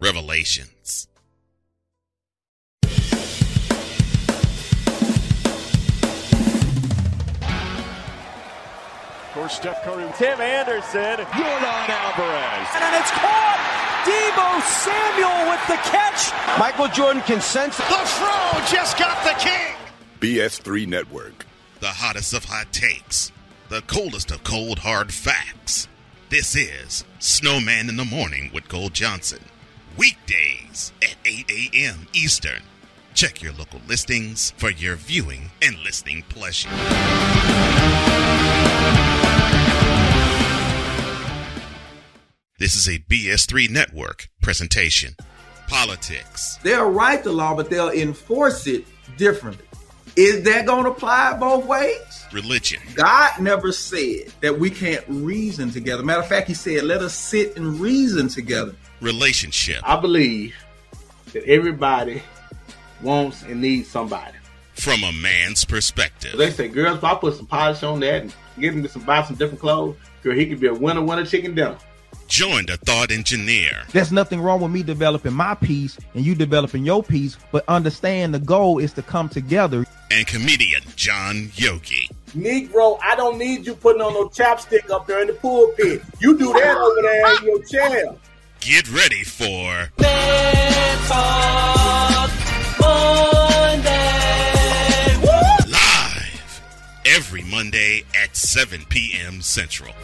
Revelations. Of course, Steph Curry, Tim Anderson, Yordan Alvarez. And it's caught! Deebo Samuel with the catch. Michael Jordan can sense The throw just got the king. BS3 Network. The hottest of hot takes, the coldest of cold hard facts. This is Snowman in the Morning with Cole Johnson. Weekdays at 8 a.m. Eastern. Check your local listings for your viewing and listening pleasure. This is a BS3 Network presentation. Politics, They'll write the law, but they'll enforce it differently. Is that going to apply both ways? religion, God never said that we can't reason together. Matter of fact, He said, let us sit and reason together. relationship, I believe that everybody wants and needs somebody. from a man's perspective. They say, girls, if I put some polish on that and get him to some buy some different clothes, girl, he could be a winner, winner chicken dinner. Join the thought engineer, There's nothing wrong with me developing my piece and you developing your piece, but understand the goal is to come together. and comedian John Yogi. Negro, I don't need you putting on no chapstick up there in the pulpit. You do that over there in your chair. Get ready for live every Monday at 7 p.m. Central.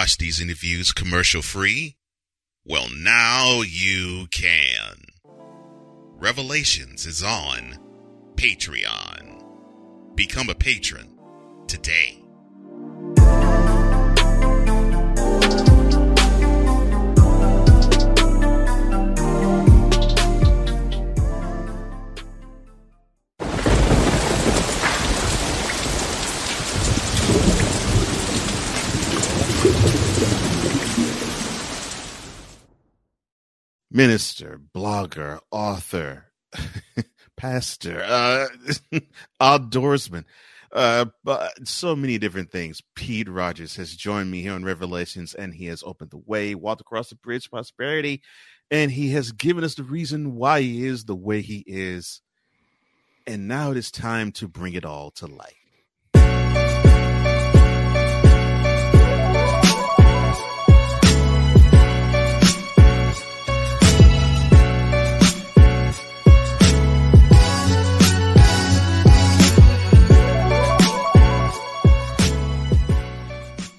Watch these interviews commercial free? Well, now you can. Revelations is on Patreon. Become a patron today. Minister, blogger, author, pastor, uh, outdoorsman, uh, so many different things. Pete Rogers has joined me here on Revelations, and he has opened the way, walked across the bridge to prosperity, and he has given us the reason why he is the way he is. And now it is time to bring it all to light.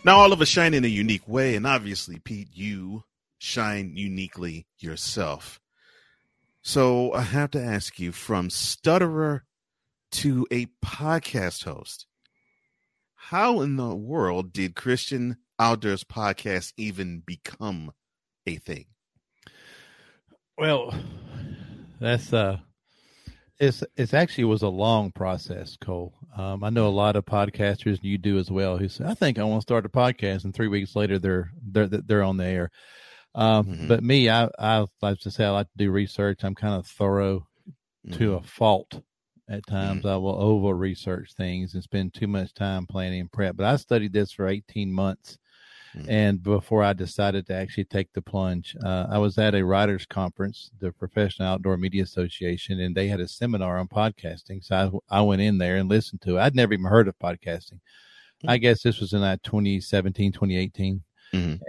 Now, all of us shine in a unique way, and obviously, Pete, you shine uniquely yourself. So I have to ask you from stutterer to a podcast host, how in the world did Christian Outdoors Podcast even become a thing? Well, that's uh, it's it's actually was a long process, Cole. Um, I know a lot of podcasters, and you do as well. Who say, "I think I want to start a podcast," and three weeks later, they're they're they're on the air. Um, Mm-hmm. But me, I I like to say I like to do research. I'm kind of thorough to Mm-hmm. a fault. At times, I will over research things and spend too much time planning and prep. But I studied this for 18 months, Mm-hmm. and before I decided to actually take the plunge, uh, I was at a writers' conference, the Professional Outdoor Media Association, and they had a seminar on podcasting. So I, I went in there and listened to it. I'd never even heard of podcasting. I guess this was in that 2017, 2018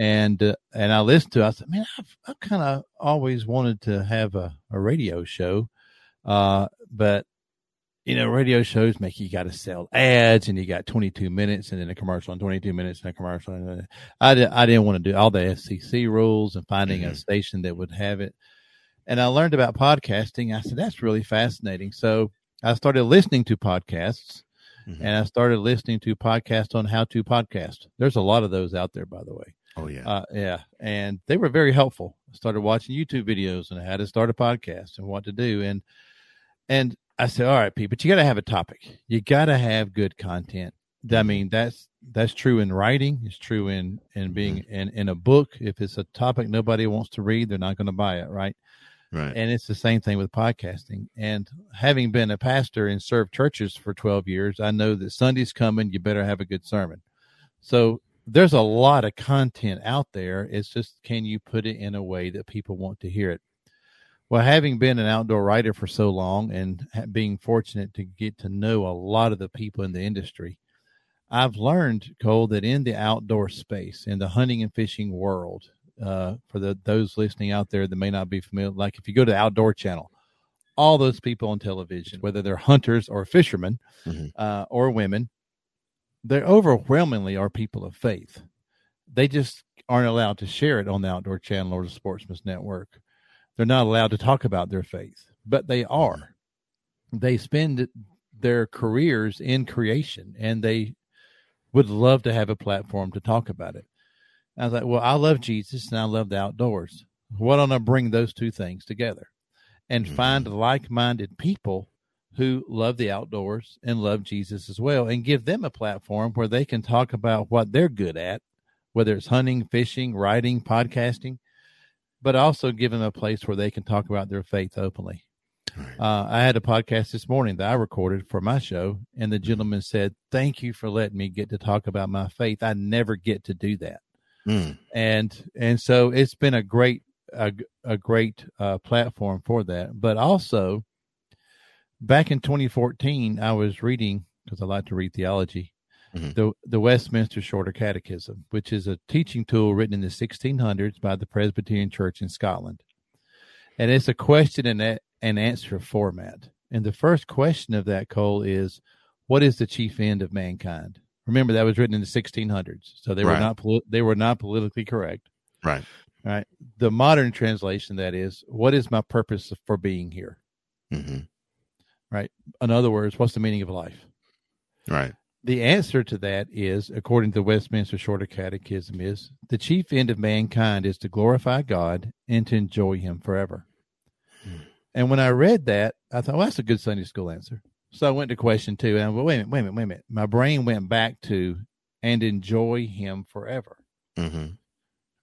and uh, and I listened to. it. I said, man, I've I've kind of always wanted to have a, a radio show, uh, but you know, radio shows make you got to sell ads, and you got 22 minutes, and then a commercial, and 22 minutes, and a commercial. And uh, I did, I didn't want to do all the FCC rules and finding a station that would have it. And I learned about podcasting. I said that's really fascinating. So I started listening to podcasts. And I started listening to podcasts on how to podcast. There's a lot of those out there, by the way. Oh yeah, uh, yeah, and they were very helpful. I started watching YouTube videos on how to start a podcast and what to do, and and I said, all right, Pete, but you got to have a topic. You got to have good content. I mm-hmm. mean, that's that's true in writing. It's true in in mm-hmm. being in in a book. If it's a topic nobody wants to read, they're not going to buy it, right? Right. And it's the same thing with podcasting. And having been a pastor and served churches for 12 years, I know that Sunday's coming, you better have a good sermon. So there's a lot of content out there. It's just, can you put it in a way that people want to hear it? Well, having been an outdoor writer for so long and being fortunate to get to know a lot of the people in the industry, I've learned, Cole, that in the outdoor space, in the hunting and fishing world, uh, for the those listening out there that may not be familiar, like if you go to the Outdoor Channel, all those people on television, whether they're hunters or fishermen uh, or women, they overwhelmingly are people of faith. They just aren't allowed to share it on the Outdoor Channel or the Sportsman's Network. They're not allowed to talk about their faith, but they are. They spend their careers in creation and they would love to have a platform to talk about it. I was like, well, I love Jesus and I love the outdoors. Why don't I bring those two things together and mm-hmm. find like minded people who love the outdoors and love Jesus as well and give them a platform where they can talk about what they're good at, whether it's hunting, fishing, writing, podcasting, but also give them a place where they can talk about their faith openly. Uh, I had a podcast this morning that I recorded for my show, and the gentleman said, Thank you for letting me get to talk about my faith. I never get to do that Mm. and and so it's been a great a, a great uh, platform for that but also back in 2014 i was reading because i like to read theology the the westminster shorter catechism which is a teaching tool written in the 1600s by the presbyterian church in scotland. And it's a question and, a- and answer format. And the first question of that cole is what is the chief end of mankind? Remember that was written in the 1600s so they were not poli- they were not politically correct. Right. right? The modern translation that is what is my purpose for being here? Mm-hmm. right? In other words what's the meaning of life? Right. The answer to that is according to the westminster shorter catechism is the chief end of mankind is to glorify god and to enjoy him forever. And when i read that i thought well that's a good sunday school answer. So i went to question two and I went, wait a minute wait a minute wait a minute. My brain went back to and enjoy him forever. Mm-hmm.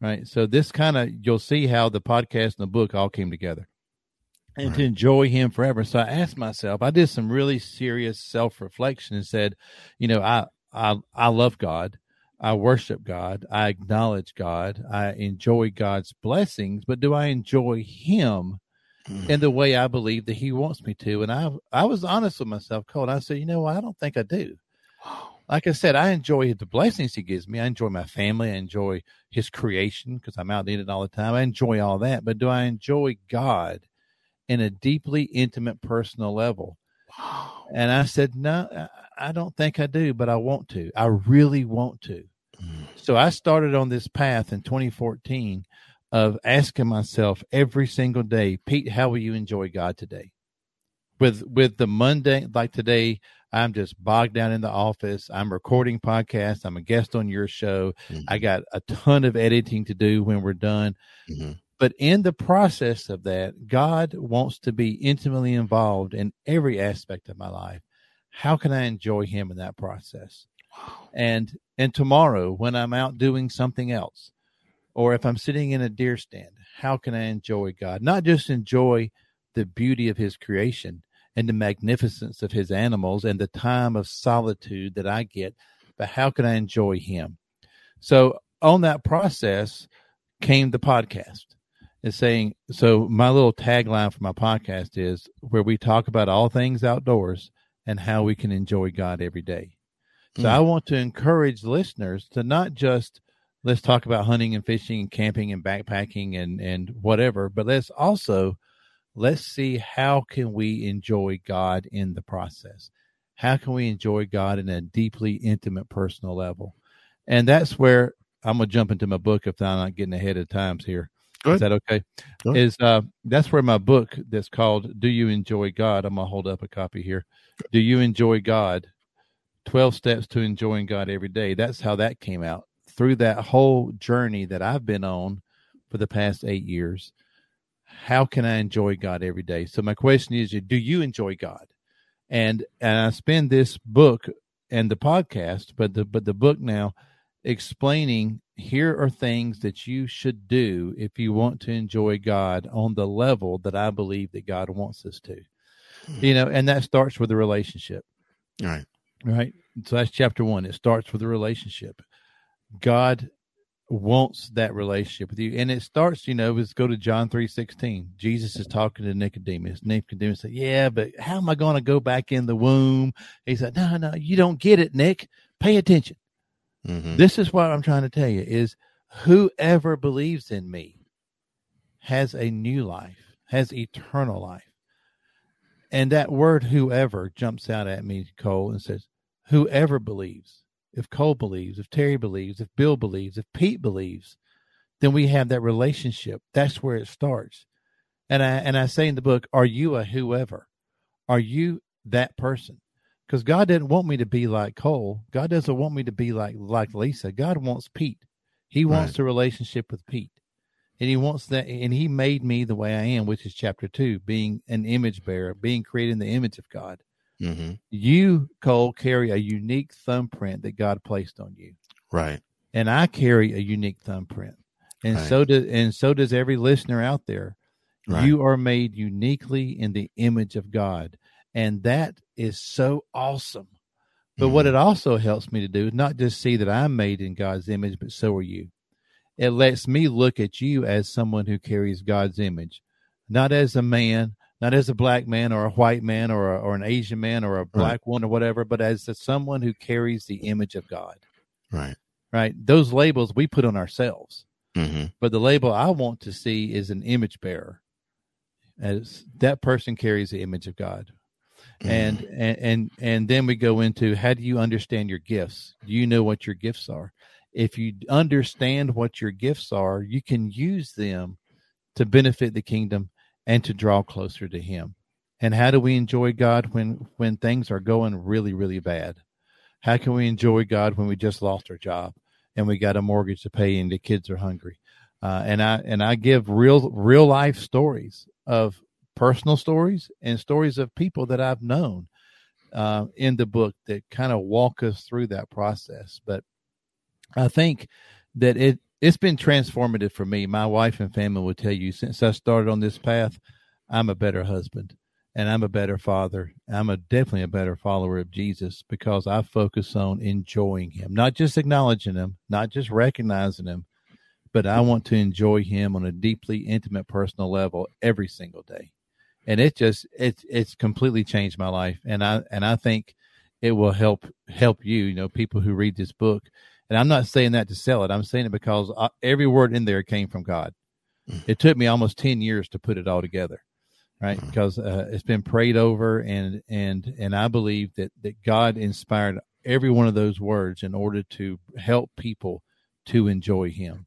right? So this kind of you'll see how the podcast and the book all came together, and to enjoy him forever. So I asked myself, I did some really serious self reflection and said, you know, I I I love God, I worship God, I acknowledge God, I enjoy God's blessings, but do I enjoy Him? Mm. In the way I believe that he wants me to, and I I was honest with myself, Cole. I said, you know I don't think I do like I said, I enjoy the blessings he gives me. I enjoy my family. I enjoy his creation because I'm out in it all the time. I enjoy all that. But do I enjoy God in a deeply intimate, personal level? And I said, no, I- don't think I do, but I want to. I really want to. Mm. So I started on this path in 2014 of asking myself every single day, Pete, how will you enjoy God today? With with the Monday like today, I'm just bogged down in the office. I'm recording podcasts. I'm a guest on your show. Mm-hmm. I got a ton of editing to do when we're done. Mm-hmm. But in the process of that, God wants to be intimately involved in every aspect of my life. How can I enjoy Him in that process? And and tomorrow, when I'm out doing something else, or if I'm sitting in a deer stand, how can I enjoy God? Not just enjoy the beauty of His creation and the magnificence of His animals and the time of solitude that I get, but how can I enjoy Him? So on that process came the podcast is saying so my little tagline for my podcast is where we talk about all things outdoors and how we can enjoy God every day. So Mm. I want to encourage listeners to not just let's talk about hunting and fishing and camping and backpacking and and whatever, but let's also let's see how can we enjoy God in the process. How can we enjoy God in a deeply intimate personal level? And that's where I'm gonna jump into my book if I'm not getting ahead of times here. Is that okay? Is uh that's where my book that's called Do You Enjoy God? I'm gonna hold up a copy here. Do you enjoy God? 12 steps to enjoying God every day. That's how that came out. Through that whole journey that I've been on for the past 8 years, how can I enjoy God every day? So my question is do you enjoy God? And and I spend this book and the podcast, but the but the book now explaining here are things that you should do if you want to enjoy God on the level that I believe that God wants us to. Hmm. You know, and that starts with a relationship. All right. Right. So that's chapter one. It starts with a relationship. God wants that relationship with you. And it starts, you know, let's go to John three sixteen. Jesus is talking to Nicodemus. Nicodemus said, Yeah, but how am I going to go back in the womb? He said, No, no, you don't get it, Nick. Pay attention. Mhm. This is what I'm trying to tell you is whoever believes in me has a new life, has eternal life. And that word whoever jumps out at me, Cole, and says, whoever believes. If Cole believes, if Terry believes, if Bill believes, if Pete believes, then we have that relationship. That's where it starts. And I and I say in the book, are you a whoever? Are you that person? Because God didn't want me to be like Cole. God doesn't want me to be like like Lisa. God wants Pete. He wants Right. a relationship with Pete. And he wants that and he made me the way I am, which is chapter two, being an image bearer, being created in the image of God. Mm-hmm. You, Cole, carry a unique thumbprint that God placed on you. Right. And I carry a unique thumbprint. And Right. so does and so does every listener out there. Right. You are made uniquely in the image of God. And that is so awesome. But what it also helps me to do is not just see that I'm made in God's image, but so are you. It lets me look at you as someone who carries God's image, not as a man, not as a black man or a white man or a, or an Asian man or a black one or whatever, but as a, someone who carries the image of God. Right. Right? Those labels we put on ourselves. Mm-hmm. But the label I want to see is an image bearer. As that person carries the image of God. And, and and and then we go into how do you understand your gifts? Do you know what your gifts are? If you understand what your gifts are, you can use them to benefit the kingdom and to draw closer to him. And how do we enjoy God when when things are going really really bad? How can we enjoy God when we just lost our job and we got a mortgage to pay and the kids are hungry? Uh, and I and I give real real life stories of personal stories and stories of people that I've known uh, in the book that kind of walk us through that process. But I think that it it's been transformative for me. My wife and family will tell you since I started on this path, I'm a better husband and I'm a better father. I'm a definitely a better follower of Jesus because I focus on enjoying him, not just acknowledging him, not just recognizing him, but I want to enjoy him on a deeply intimate personal level every single day. And it just it's it's completely changed my life and I and I think it will help help you, you know, people who read this book. And I'm not saying that to sell it. I'm saying it because I, every word in there came from God. Mm. It took me almost 10 years to put it all together. Right? Mm. Because uh, it's been prayed over and and and I believe that that God inspired every one of those words in order to help people to enjoy him.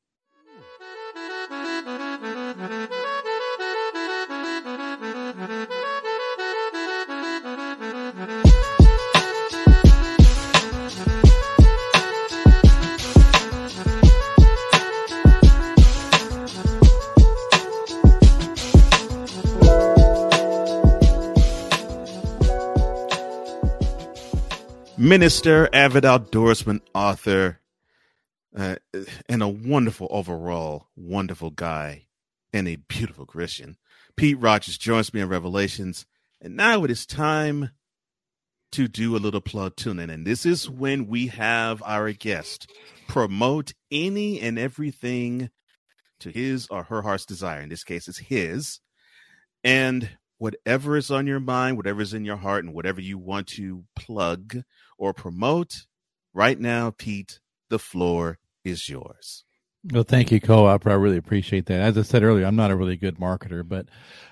Minister, avid outdoorsman, author, uh, and a wonderful overall, wonderful guy, and a beautiful Christian. Pete Rogers joins me in Revelations, and now it is time to do a little plug tuning, and this is when we have our guest promote any and everything to his or her heart's desire. In this case, it's his, and whatever is on your mind, whatever is in your heart, and whatever you want to plug or promote right now, Pete, the floor is yours. Well, thank you, Co op. I really appreciate that. As I said earlier, I'm not a really good marketer, but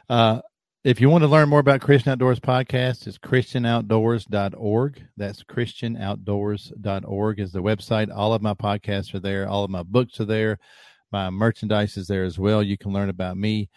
uh, if you want to learn more about Christian Outdoors Podcast, it's christianoutdoors.org. That's christianoutdoors.org is the website. All of my podcasts are there. All of my books are there. My merchandise is there as well. You can learn about me.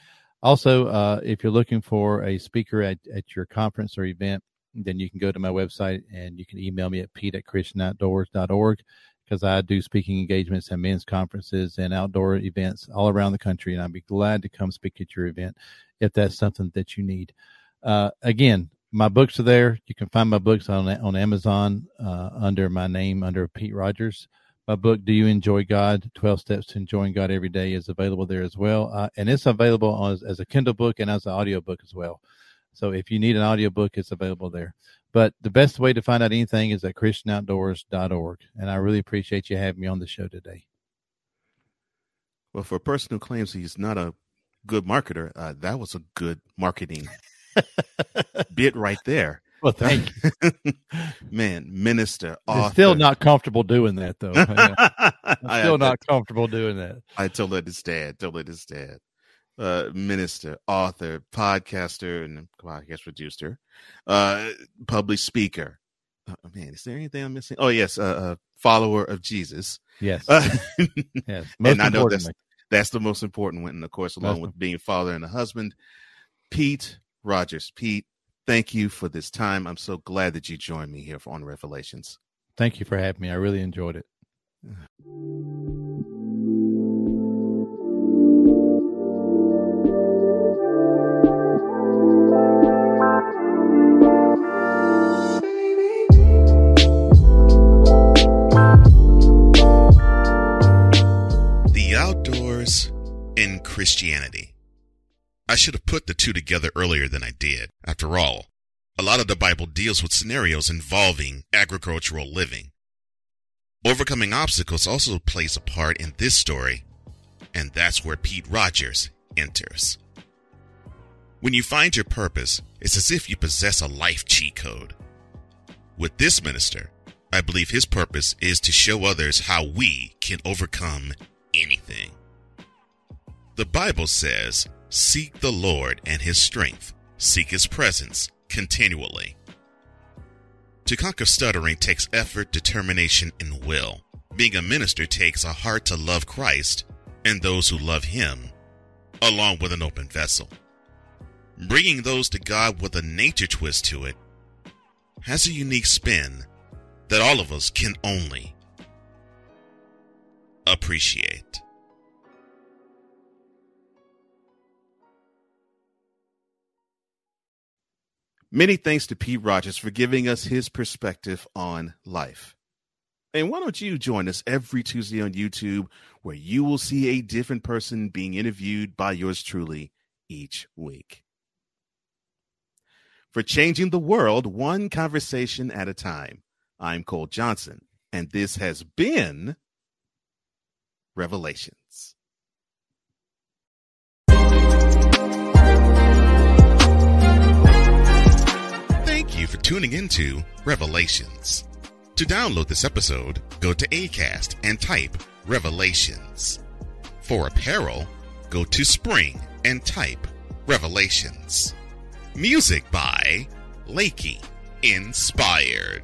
Also, uh, if you're looking for a speaker at, at your conference or event, then you can go to my website and you can email me at pete at christianoutdoors.org because I do speaking engagements and men's conferences and outdoor events all around the country. And I'd be glad to come speak at your event if that's something that you need. Uh, again, my books are there. You can find my books on on Amazon uh, under my name, under Pete Rogers. My book, Do You Enjoy God? 12 Steps to Enjoying God Every Day, is available there as well. Uh, and it's available as, as a Kindle book and as an audio book as well. So if you need an audiobook, it's available there. But the best way to find out anything is at christianoutdoors.org. And I really appreciate you having me on the show today. Well, for a person who claims he's not a good marketer, uh, that was a good marketing bit right there. Well, thank you. Man, minister, I'm still not comfortable doing that, though. I'm still not comfortable doing that. I totally understand. Totally understand uh, minister, author, podcaster, and podcast producer, uh, public speaker. Oh, man, is there anything I'm missing? Oh, yes, uh, uh follower of Jesus. Yes, uh, yes. and I know that's that's the most important one, and of course, along with being a father and a husband. Pete Rogers, Pete, thank you for this time. I'm so glad that you joined me here on Revelations. Thank you for having me. I really enjoyed it. Christianity. I should have put the two together earlier than I did. After all, a lot of the Bible deals with scenarios involving agricultural living. Overcoming obstacles also plays a part in this story, and that's where Pete Rogers enters. When you find your purpose, it's as if you possess a life cheat code. With this minister, I believe his purpose is to show others how we can overcome. The Bible says, Seek the Lord and his strength, seek his presence continually. To conquer stuttering takes effort, determination, and will. Being a minister takes a heart to love Christ and those who love him, along with an open vessel. Bringing those to God with a nature twist to it has a unique spin that all of us can only appreciate. Many thanks to Pete Rogers for giving us his perspective on life. And why don't you join us every Tuesday on YouTube, where you will see a different person being interviewed by yours truly each week. For changing the world one conversation at a time, I'm Cole Johnson, and this has been Revelations. For tuning into Revelations. To download this episode, go to ACAST and type Revelations. For apparel, go to Spring and type Revelations. Music by Lakey Inspired.